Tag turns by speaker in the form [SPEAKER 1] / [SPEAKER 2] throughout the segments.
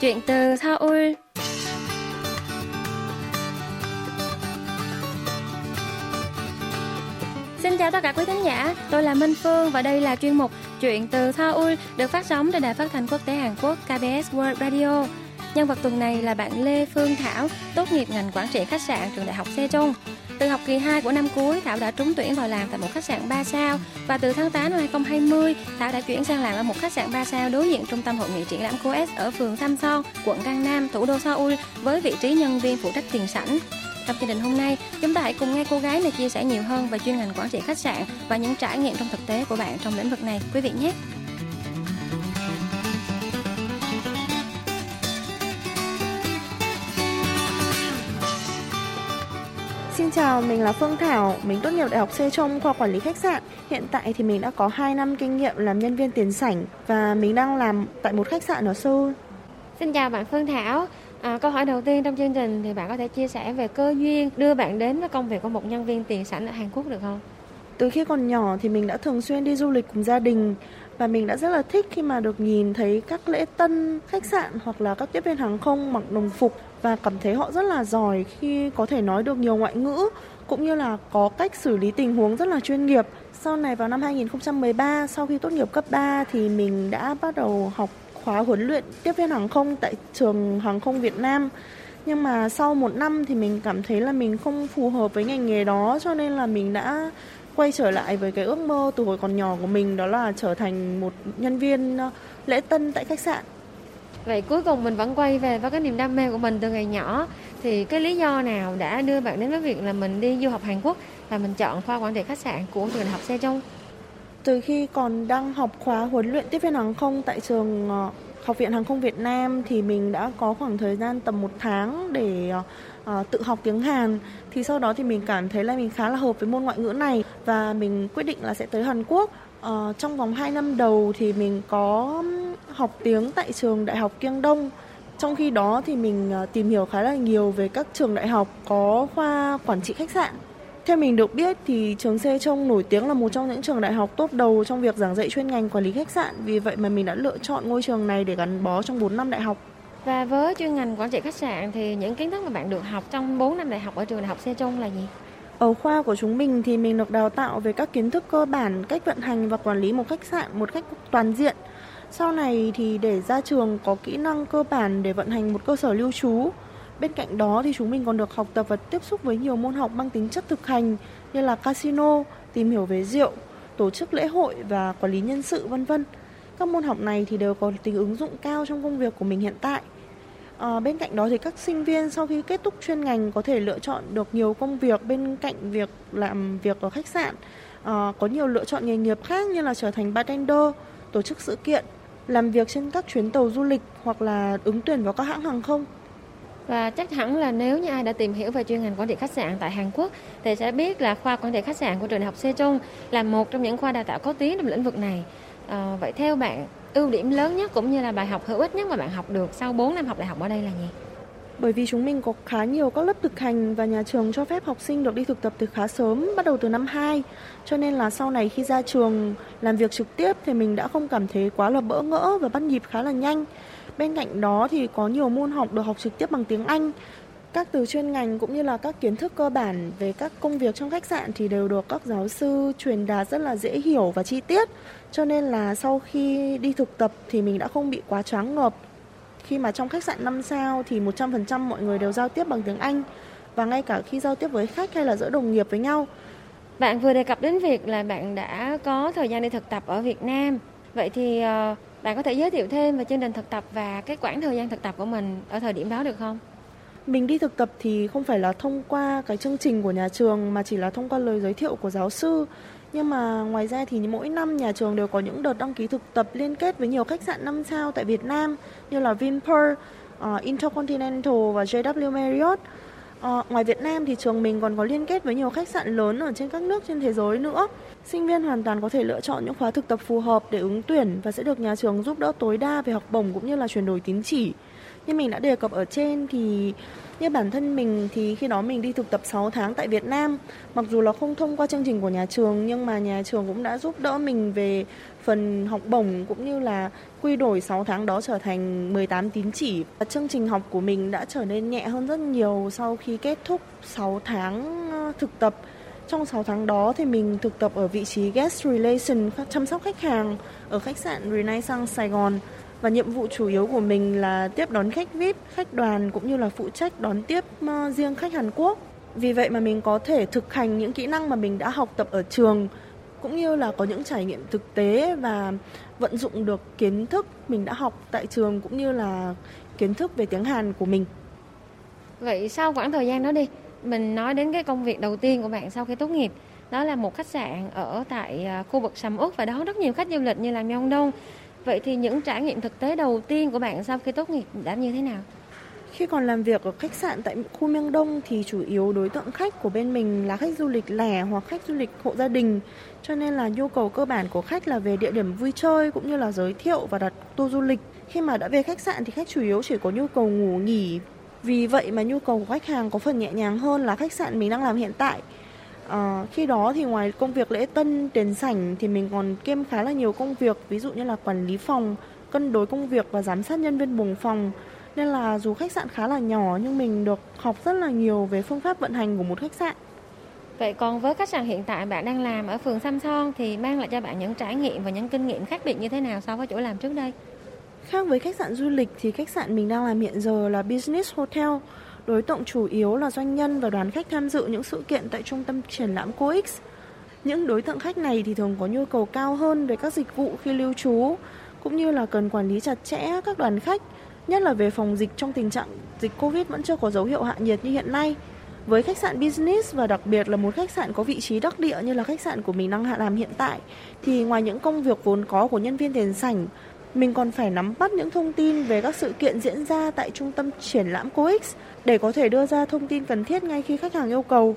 [SPEAKER 1] Chuyện từ Seoul Xin chào tất cả quý thính giả, tôi là Minh Phương và đây là chuyên mục Chuyện từ Seoul được phát sóng trên đài phát thanh quốc tế Hàn Quốc KBS World Radio. Nhân vật tuần này là bạn Lê Phương Thảo, tốt nghiệp ngành quản trị khách sạn trường Đại học Sejong. Từ học kỳ 2 của năm cuối, Thảo đã trúng tuyển vào làm tại một khách sạn 3 sao và từ tháng 8 năm 2020, Thảo đã chuyển sang làm ở một khách sạn 3 sao đối diện trung tâm hội nghị triển lãm COS ở phường Samson, quận Gangnam, thủ đô Seoul với vị trí nhân viên phụ trách tiền sảnh. Trong chương trình hôm nay, chúng ta hãy cùng nghe cô gái này chia sẻ nhiều hơn về chuyên ngành quản trị khách sạn và những trải nghiệm trong thực tế của bạn trong lĩnh vực này, quý vị nhé.
[SPEAKER 2] Xin chào, mình là Phương Thảo, mình tốt nghiệp Đại học C trong khoa quản lý khách sạn. Hiện tại thì mình đã có 2 năm kinh nghiệm làm nhân viên tiền sảnh và mình đang làm tại một khách sạn ở Seoul.
[SPEAKER 1] Xin chào bạn Phương Thảo. À, câu hỏi đầu tiên trong chương trình thì bạn có thể chia sẻ về cơ duyên đưa bạn đến với công việc của một nhân viên tiền sảnh ở Hàn Quốc được không?
[SPEAKER 2] Từ khi còn nhỏ thì mình đã thường xuyên đi du lịch cùng gia đình và mình đã rất là thích khi mà được nhìn thấy các lễ tân khách sạn hoặc là các tiếp viên hàng không mặc đồng phục và cảm thấy họ rất là giỏi khi có thể nói được nhiều ngoại ngữ, cũng như là có cách xử lý tình huống rất là chuyên nghiệp. Sau này vào năm 2013 sau khi tốt nghiệp cấp 3 thì mình đã bắt đầu học khóa huấn luyện tiếp viên hàng không tại trường hàng không Việt Nam. Nhưng mà sau một năm thì mình cảm thấy là mình không phù hợp với ngành nghề đó, cho nên là mình đã quay trở lại với cái ước mơ từ hồi còn nhỏ của mình, đó là trở thành một nhân viên ờ, lễ tân tại khách sạn.
[SPEAKER 1] Vậy cuối cùng mình vẫn quay về với cái niềm đam mê của mình từ ngày nhỏ thì cái lý do nào đã đưa bạn đến với việc là mình đi du học Hàn Quốc và mình chọn khoa quản trị khách sạn của trường đại học Sejong?
[SPEAKER 2] Từ khi còn đang học khóa huấn luyện tiếp viên hàng không tại trường ờ, Học viện Hàng không Việt Nam thì mình đã có khoảng thời gian tầm một tháng để uh, tự học tiếng Hàn. Thì sau đó thì mình cảm thấy là mình khá là hợp với môn ngoại ngữ này và mình quyết định là sẽ tới Hàn Quốc. Ờ, trong vòng 2 năm đầu thì mình có học tiếng tại trường Đại học Kiêng Đông. Trong khi đó thì mình ờ, tìm hiểu khá là nhiều về các trường đại học có khoa quản trị khách sạn theo mình được biết thì trường C Trông nổi tiếng là một trong những trường đại học tốt đầu trong việc giảng dạy chuyên ngành quản lý khách sạn. Vì vậy mà mình đã lựa chọn ngôi trường này để gắn bó trong 4 năm đại học.
[SPEAKER 1] Và với chuyên ngành quản trị khách sạn thì những kiến thức mà bạn được học trong 4 năm đại học ở trường đại học C Trông là gì?
[SPEAKER 2] Ở khoa của chúng mình thì mình được đào tạo về các kiến thức cơ bản, cách vận hành và quản lý một khách sạn một cách toàn diện. Sau này thì để ra trường có kỹ năng cơ bản để vận hành một cơ sở lưu trú, Bên cạnh đó thì chúng mình còn được học tập và tiếp xúc với nhiều môn học mang tính chất thực hành như là casino, tìm hiểu về rượu, tổ chức lễ hội và quản lý nhân sự vân vân. Các môn học này thì đều có tính ứng dụng cao trong công việc của mình hiện tại. À, bên cạnh đó thì các sinh viên sau khi kết thúc chuyên ngành có thể lựa chọn được nhiều công việc bên cạnh việc làm việc ở khách sạn. À, có nhiều lựa chọn nghề nghiệp khác như là trở thành bartender, tổ chức sự kiện, làm việc trên các chuyến tàu du lịch hoặc là ứng tuyển vào các hãng hàng không.
[SPEAKER 1] Và chắc hẳn là nếu như ai đã tìm hiểu về chuyên ngành quản trị khách sạn tại Hàn Quốc thì sẽ biết là khoa quản trị khách sạn của trường đại học Sejong là một trong những khoa đào tạo có tiếng trong lĩnh vực này. À, vậy theo bạn, ưu điểm lớn nhất cũng như là bài học hữu ích nhất mà bạn học được sau 4 năm học đại học ở đây là gì?
[SPEAKER 2] Bởi vì chúng mình có khá nhiều các lớp thực hành và nhà trường cho phép học sinh được đi thực tập từ khá sớm, bắt đầu từ năm 2. Cho nên là sau này khi ra trường làm việc trực tiếp thì mình đã không cảm thấy quá là bỡ ngỡ và bắt nhịp khá là nhanh. Bên cạnh đó thì có nhiều môn học được học trực tiếp bằng tiếng Anh. Các từ chuyên ngành cũng như là các kiến thức cơ bản về các công việc trong khách sạn thì đều được các giáo sư truyền đạt rất là dễ hiểu và chi tiết. Cho nên là sau khi đi thực tập thì mình đã không bị quá choáng ngợp. Khi mà trong khách sạn 5 sao thì 100% mọi người đều giao tiếp bằng tiếng Anh và ngay cả khi giao tiếp với khách hay là giữa đồng nghiệp với nhau.
[SPEAKER 1] Bạn vừa đề cập đến việc là bạn đã có thời gian đi thực tập ở Việt Nam. Vậy thì ờ, bạn có thể giới thiệu thêm về chương trình thực tập và cái quãng thời gian thực tập của mình ở thời điểm đó được không?
[SPEAKER 2] Mình đi thực tập thì không phải là thông qua cái chương trình của nhà trường mà chỉ là thông qua lời giới thiệu của giáo sư. Nhưng mà ngoài ra thì mỗi năm nhà trường đều có những đợt đăng ký thực tập liên kết với nhiều khách sạn 5 sao tại Việt Nam như là Vinpearl, uh, Intercontinental và JW Marriott. Uh, ngoài Việt Nam thì trường mình còn có liên kết với nhiều khách sạn lớn ở trên các nước trên thế giới nữa. Sinh viên hoàn toàn có thể lựa chọn những khóa thực tập phù hợp để ứng tuyển và sẽ được nhà trường giúp đỡ tối đa về học bổng cũng như là chuyển đổi tín chỉ. Như mình đã đề cập ở trên thì như bản thân mình thì khi đó mình đi thực tập 6 tháng tại Việt Nam, mặc dù là không thông qua chương trình của nhà trường nhưng mà nhà trường cũng đã giúp đỡ mình về phần học bổng cũng như là quy đổi 6 tháng đó trở thành 18 tín chỉ. Và chương trình học của mình đã trở nên nhẹ hơn rất nhiều sau khi kết thúc 6 tháng ờ, thực tập. Trong 6 tháng đó thì mình thực tập ở vị trí guest relation chăm sóc khách hàng ở khách sạn Renaissance Sài Gòn và nhiệm vụ chủ yếu của mình là tiếp đón khách VIP, khách đoàn cũng như là phụ trách đón tiếp ờ, riêng khách Hàn Quốc. Vì vậy mà mình có thể thực hành những kỹ năng mà mình đã học tập ở trường cũng như là có những trải nghiệm thực tế và vận dụng được kiến thức mình đã học tại trường cũng như là kiến thức về tiếng Hàn của mình.
[SPEAKER 1] Vậy sau khoảng thời gian đó đi, mình nói đến cái công việc đầu tiên của bạn sau khi tốt nghiệp đó là một khách sạn ở tại ờ, khu vực Sầm Út và đó rất nhiều khách du lịch như là Myeongdong Vậy thì những trải nghiệm thực tế đầu tiên của bạn sau khi tốt nghiệp đã như thế nào?
[SPEAKER 2] Khi còn làm việc ở khách sạn tại khu miang Đông thì chủ yếu đối tượng khách của bên mình là khách du lịch lẻ hoặc khách du lịch hộ gia đình. Cho nên là nhu cầu cơ bản của khách là về địa điểm vui chơi cũng như là giới thiệu và đặt tour du lịch. Khi mà đã về khách sạn thì khách chủ yếu chỉ có nhu cầu ngủ nghỉ. Vì vậy mà nhu cầu của khách hàng có phần nhẹ nhàng hơn là khách sạn mình đang làm hiện tại. À, khi đó thì ngoài công việc lễ tân, tiền sảnh thì mình còn kiêm khá là nhiều công việc, ví dụ như là quản lý phòng, cân đối công việc và giám sát nhân viên buồng phòng. Nên là dù khách sạn khá là nhỏ nhưng mình được học rất là nhiều về phương pháp vận hành của một khách sạn.
[SPEAKER 1] Vậy còn với khách sạn hiện tại bạn đang làm ở phường Samson thì mang lại cho bạn những trải nghiệm và những kinh nghiệm khác biệt như thế nào so với chỗ làm trước đây?
[SPEAKER 2] Khác với khách sạn du lịch thì khách sạn mình đang làm hiện giờ là business hotel Đối tượng chủ yếu là doanh nhân và đoàn khách tham dự những sự kiện tại trung tâm triển lãm COEX. Những đối tượng khách này thì thường có nhu cầu cao hơn về các dịch vụ khi lưu trú, cũng như là cần quản lý chặt chẽ các đoàn khách, nhất là về phòng dịch trong tình trạng dịch Covid vẫn chưa có dấu hiệu hạ nhiệt như hiện nay. Với khách sạn business và đặc biệt là một khách sạn có vị trí đắc địa như là khách sạn của mình đang hạ làm hiện tại, thì ngoài những công việc vốn có của nhân viên tiền sảnh, mình còn phải nắm bắt những thông tin về các sự kiện diễn ra tại trung tâm triển lãm COEX để có thể đưa ra thông tin cần thiết ngay khi khách hàng yêu cầu.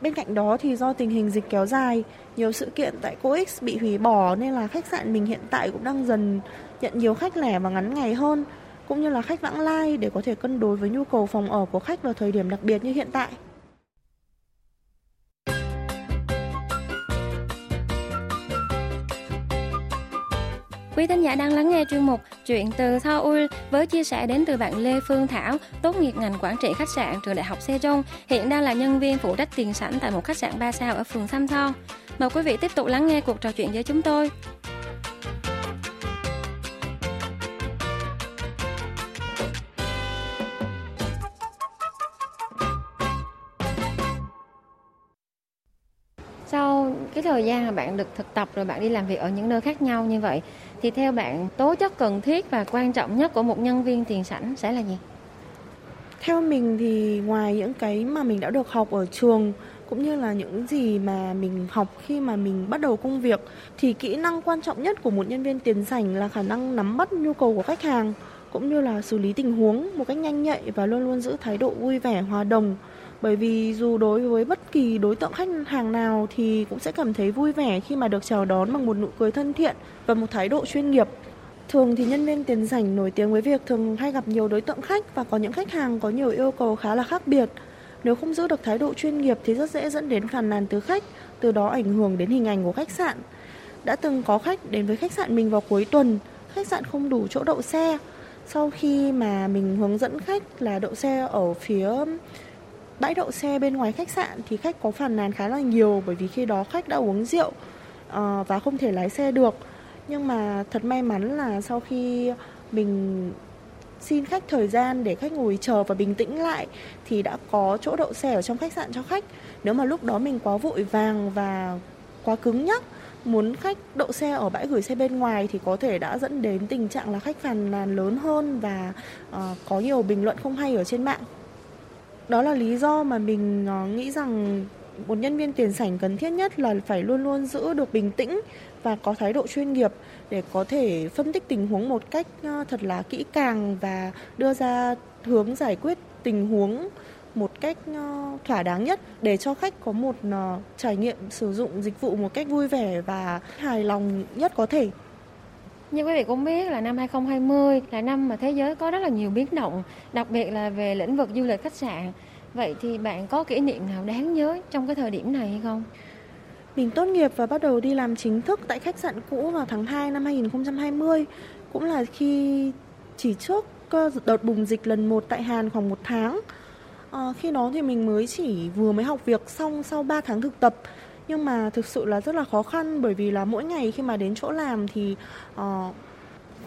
[SPEAKER 2] Bên cạnh đó thì do tình hình dịch kéo dài, nhiều sự kiện tại COEX bị hủy bỏ nên là khách sạn mình hiện tại cũng đang dần nhận nhiều khách lẻ và ngắn ngày hơn, cũng như là khách vãng lai để có thể cân đối với nhu cầu phòng ở của khách vào thời điểm đặc biệt như hiện tại.
[SPEAKER 1] Quý thính giả đang lắng nghe chuyên mục Chuyện từ Seoul với chia sẻ đến từ bạn Lê Phương Thảo, tốt nghiệp ngành quản trị khách sạn trường Đại học Sejong, hiện đang là nhân viên phụ trách tiền sảnh tại một khách sạn 3 sao ở phường Samthon. Mời quý vị tiếp tục lắng nghe cuộc trò chuyện với chúng tôi. Sau cái thời gian mà bạn được thực tập rồi bạn đi làm việc ở những nơi khác nhau như vậy, thì theo bạn tố chất cần thiết và quan trọng nhất của một nhân viên tiền sảnh sẽ là gì?
[SPEAKER 2] Theo mình thì ngoài những cái mà mình đã được học ở trường, cũng như là những gì mà mình học khi mà mình bắt đầu công việc, thì kỹ năng quan trọng nhất của một nhân viên tiền sảnh là khả năng nắm bắt nhu cầu của khách hàng, cũng như là xử lý tình huống một cách nhanh nhạy và luôn luôn giữ thái độ vui vẻ, hòa đồng bởi vì dù đối với bất kỳ đối tượng khách hàng nào thì cũng sẽ cảm thấy vui vẻ khi mà được chào đón bằng một nụ cười thân thiện và một thái độ chuyên nghiệp. Thường thì nhân viên tiền sảnh nổi tiếng với việc thường hay gặp nhiều đối tượng khách và có những khách hàng có nhiều yêu cầu khá là khác biệt. Nếu không giữ được thái độ chuyên nghiệp thì rất dễ dẫn đến phàn nàn từ khách, từ đó ảnh hưởng đến hình ảnh của khách sạn. Đã từng có khách đến với khách sạn mình vào cuối tuần, khách sạn không đủ chỗ đậu xe. Sau khi mà mình hướng dẫn khách là đậu xe ở phía bãi đậu xe bên ngoài khách sạn thì khách có phàn nàn khá là nhiều bởi vì khi đó khách đã uống rượu uh, và không thể lái xe được. Nhưng mà thật may mắn là sau khi mình xin khách thời gian để khách ngồi chờ và bình tĩnh lại thì đã có chỗ đậu xe ở trong khách sạn cho khách. Nếu mà lúc đó mình quá vội vàng và quá cứng nhắc muốn khách đậu xe ở bãi gửi xe bên ngoài thì có thể đã dẫn đến tình trạng là khách phàn nàn lớn hơn và uh, có nhiều bình luận không hay ở trên mạng đó là lý do mà mình ờ, nghĩ rằng một nhân viên tiền sảnh cần thiết nhất là phải luôn luôn giữ được bình tĩnh và có thái độ chuyên nghiệp để có thể phân tích tình huống một cách ờ, thật là kỹ càng và đưa ra hướng giải quyết tình huống một cách ờ, thỏa đáng nhất để cho khách có một trải nghiệm sử dụng dịch vụ một cách vui vẻ và hài lòng nhất có thể.
[SPEAKER 1] Như quý vị cũng biết là năm 2020 là năm mà thế giới có rất là nhiều biến động, đặc biệt là về lĩnh vực du lịch khách sạn. Vậy thì bạn có kỷ niệm nào đáng nhớ trong cái thời điểm này hay không?
[SPEAKER 2] Mình tốt nghiệp và bắt đầu đi làm chính thức tại khách sạn cũ vào tháng 2 năm 2020. Cũng là khi chỉ trước đợt bùng dịch lần 1 tại Hàn khoảng một tháng. À, khi đó thì mình mới chỉ vừa mới học việc xong sau 3 tháng thực tập nhưng mà thực sự là rất là khó khăn bởi vì là mỗi ngày khi mà đến chỗ làm thì uh,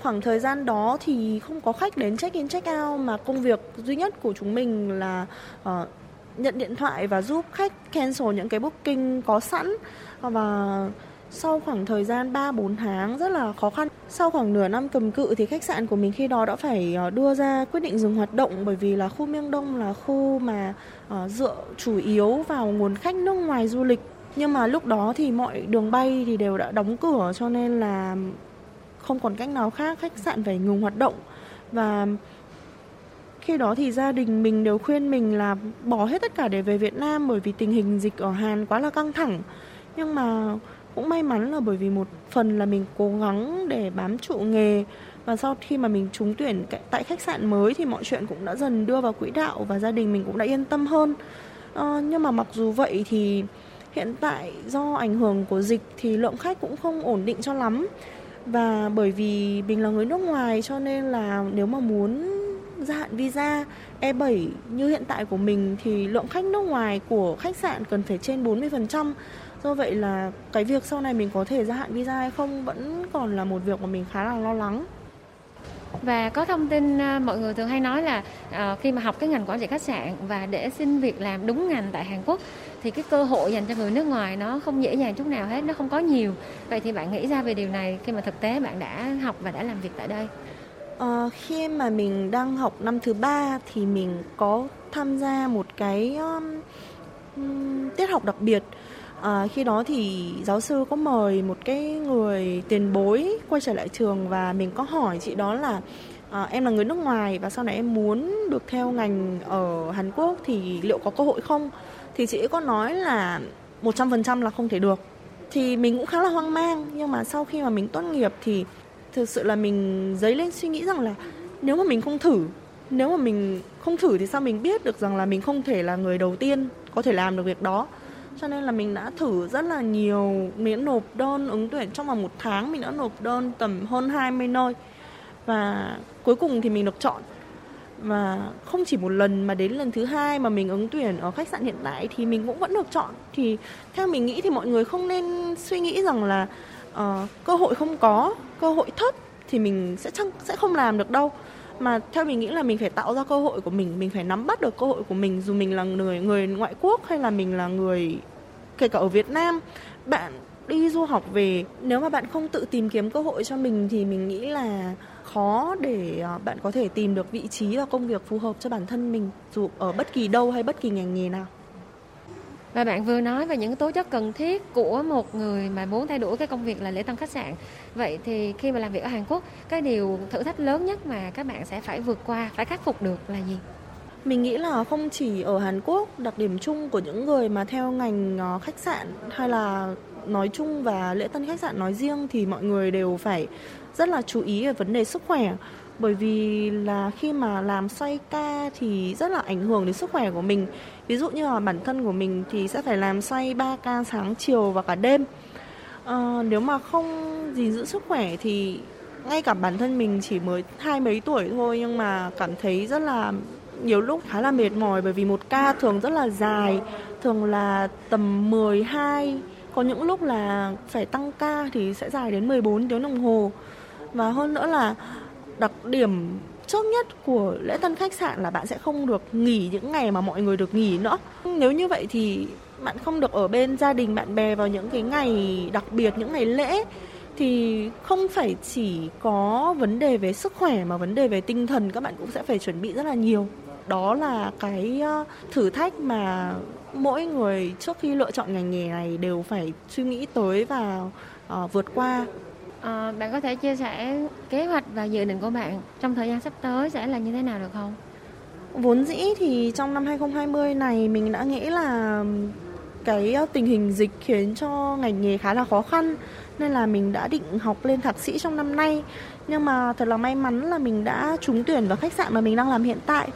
[SPEAKER 2] khoảng thời gian đó thì không có khách đến check in check out mà công việc duy nhất của chúng mình là uh, nhận điện thoại và giúp khách cancel những cái booking có sẵn và sau khoảng thời gian 3-4 tháng rất là khó khăn. Sau khoảng nửa năm cầm cự thì khách sạn của mình khi đó đã phải ờ, đưa ra quyết định dừng hoạt động bởi vì là khu Miêng Đông là khu mà dựa chủ yếu vào nguồn khách nước ngoài du lịch. Nhưng mà lúc đó thì mọi đường bay thì đều đã đóng cửa cho nên là không còn cách nào khác, khách sạn phải ngừng hoạt động. Và khi đó thì gia đình mình đều khuyên mình là bỏ hết tất cả để về Việt Nam bởi vì tình hình dịch ở Hàn quá là căng thẳng. Nhưng mà cũng may mắn là bởi vì một phần là mình cố gắng để bám trụ nghề và sau khi mà mình trúng tuyển tại khách sạn mới thì mọi chuyện cũng đã dần đưa vào quỹ đạo và gia đình mình cũng đã yên tâm hơn. À, nhưng mà mặc dù vậy thì hiện tại do ảnh hưởng của dịch thì lượng khách cũng không ổn định cho lắm và bởi vì mình là người nước ngoài cho nên là nếu mà muốn gia hạn visa E7 như hiện tại của mình thì lượng khách nước ngoài của khách sạn cần phải trên 40%. Do vậy là cái việc sau này mình có thể gia hạn visa hay không vẫn còn là một việc mà mình khá là lo lắng.
[SPEAKER 1] Và có thông tin à, mọi người thường hay nói là uh, khi mà học cái ngành quản trị khách sạn và để xin việc làm đúng ngành tại Hàn Quốc thì cái cơ hội dành cho người nước ngoài nó không dễ dàng chút nào hết, nó không có nhiều. Vậy thì bạn nghĩ ra về điều này khi mà thực tế bạn đã học và đã làm việc tại đây?
[SPEAKER 2] Uh, khi mà mình đang học năm thứ ba thì mình có tham gia một cái um, tiết học đặc biệt À, khi đó thì giáo sư có mời một cái người tiền bối quay trở lại trường và mình có hỏi chị đó là à, em là người nước ngoài và sau này em muốn được theo ngành ở Hàn Quốc thì liệu có cơ hội không? Thì chị có nói là 100% là không thể được. Thì mình cũng khá là hoang mang nhưng mà sau khi mà mình tốt nghiệp thì thực sự là mình dấy lên suy nghĩ rằng là nếu mà mình không thử nếu mà mình không thử thì sao mình biết được rằng là mình không thể là người đầu tiên có thể làm được việc đó cho nên là mình đã thử rất là nhiều miễn nộp đơn ứng tuyển trong vòng một tháng. Mình đã nộp đơn tầm hơn 20 nơi. Và cuối cùng thì mình được chọn. Và không chỉ một lần mà đến lần thứ hai mà mình ứng tuyển ở khách sạn hiện tại thì mình cũng vẫn được chọn. Thì theo mình nghĩ thì mọi người không nên suy nghĩ rằng là uh, cơ hội không có cơ hội thấp thì mình sẽ chăng sẽ không làm được đâu mà theo mình nghĩ là mình phải tạo ra cơ hội của mình mình phải nắm bắt được cơ hội của mình. Dù mình là người người ngoại quốc hay là mình là người, kể cả ở Việt Nam, bạn đi du học về, nếu mà bạn không tự tìm kiếm cơ hội cho mình thì mình nghĩ là khó để à, bạn có thể tìm được vị trí và công việc phù hợp cho bản thân mình dù ở bất kỳ đâu hay bất kỳ ngành nghề nào
[SPEAKER 1] và bạn vừa nói về những tố chất cần thiết của một người mà muốn thay đổi cái công việc là lễ tân khách sạn. Vậy thì khi mà làm việc ở Hàn Quốc, cái điều thử thách lớn nhất mà các bạn sẽ phải vượt qua, phải khắc phục được là gì?
[SPEAKER 2] Mình nghĩ là không chỉ ở Hàn Quốc, đặc điểm chung của những người mà theo ngành ờ, khách sạn hay là nói chung và lễ tân khách sạn nói riêng thì mọi người đều phải rất là chú ý về vấn đề sức khỏe bởi vì là khi mà làm xoay ca thì rất là ảnh hưởng đến sức khỏe của mình. Ví dụ như là bản thân của mình thì sẽ phải làm xoay 3 ca sáng chiều và cả đêm. À, nếu mà không gìn giữ sức khỏe thì ngay cả bản thân mình chỉ mới hai mấy tuổi thôi nhưng mà cảm thấy rất là nhiều lúc khá là mệt mỏi bởi vì một ca thường rất là dài thường là tầm 12 có những lúc là phải tăng ca thì sẽ dài đến 14 tiếng đồng hồ. Và hơn nữa là đặc điểm trước nhất của lễ tân khách sạn là bạn sẽ không được nghỉ những ngày mà mọi người được nghỉ nữa. Nếu như vậy thì bạn không được ở bên gia đình bạn bè vào những cái ngày đặc biệt những ngày lễ thì không phải chỉ có vấn đề về sức khỏe mà vấn đề về tinh thần các bạn cũng sẽ phải chuẩn bị rất là nhiều. Đó là cái ờ, thử thách mà mỗi người trước khi lựa chọn ngành nghề này đều phải suy nghĩ tới và uh, vượt qua.
[SPEAKER 1] À, bạn có thể chia sẻ kế hoạch và dự định của bạn trong thời gian sắp tới sẽ là như thế nào được không?
[SPEAKER 2] Vốn dĩ thì trong năm 2020 này mình đã nghĩ là cái ờ, tình hình dịch khiến cho ngành nghề khá là khó khăn nên là mình đã định học lên thạc sĩ trong năm nay nhưng mà thật là may mắn là mình đã trúng tuyển vào khách sạn mà mình đang làm hiện tại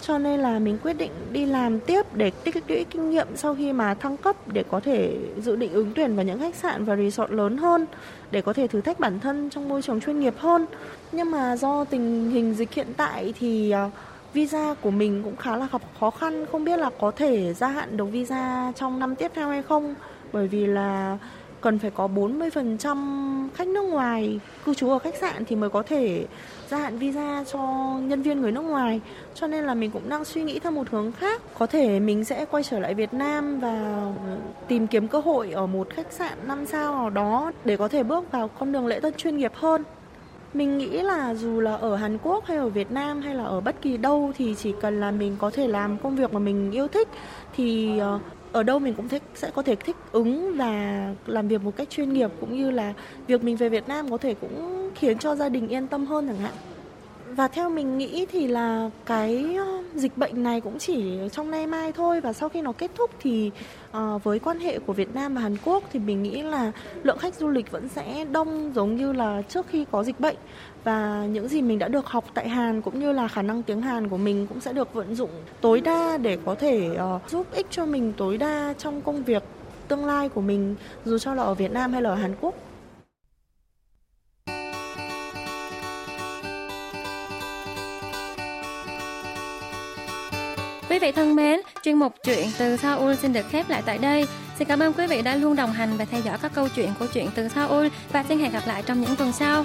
[SPEAKER 2] cho nên là mình quyết định đi làm tiếp để tích lũy kinh nghiệm sau khi mà thăng cấp để có thể dự định ứng tuyển vào những khách sạn và resort lớn hơn, để có thể thử thách bản thân trong môi trường chuyên nghiệp hơn. Nhưng mà do tình hình dịch hiện tại thì ờ, visa của mình cũng khá là gặp khó khăn. Không biết là có thể gia hạn được visa trong năm tiếp theo hay không? Bởi vì là cần phải có 40% khách nước ngoài cư trú ở khách sạn thì mới có thể gia hạn visa cho nhân viên người nước ngoài. Cho nên là mình cũng đang suy nghĩ theo một hướng khác. Có thể mình sẽ quay trở lại Việt Nam và ừ, tìm kiếm cơ hội ở một khách sạn năm sao nào đó để có thể bước vào con đường lễ tân chuyên nghiệp hơn. Mình nghĩ là dù là ở Hàn Quốc hay ở Việt Nam hay là ở bất kỳ đâu thì chỉ cần là mình có thể làm công việc mà mình yêu thích thì ờ, ở đâu mình cũng thích, sẽ có thể thích ứng và làm việc một cách chuyên nghiệp, cũng như là việc mình về Việt Nam có thể cũng khiến cho gia đình yên tâm hơn chẳng hạn và theo mình nghĩ thì là cái ờ, dịch bệnh này cũng chỉ trong nay mai thôi và sau khi nó kết thúc thì uh, với quan hệ của Việt Nam và Hàn Quốc thì mình nghĩ là lượng khách du lịch vẫn sẽ đông giống như là trước khi có dịch bệnh và những gì mình đã được học tại Hàn cũng như là khả năng tiếng Hàn của mình cũng sẽ được vận dụng tối đa để có thể uh, giúp ích cho mình tối đa trong công việc tương lai của mình dù cho là ở Việt Nam hay là ở Hàn Quốc.
[SPEAKER 1] Quý vị thân mến, chuyên mục chuyện từ Seoul xin được khép lại tại đây. Xin cảm ơn quý vị đã luôn đồng hành và theo dõi các câu chuyện của chuyện từ Seoul và xin hẹn gặp lại trong những tuần sau.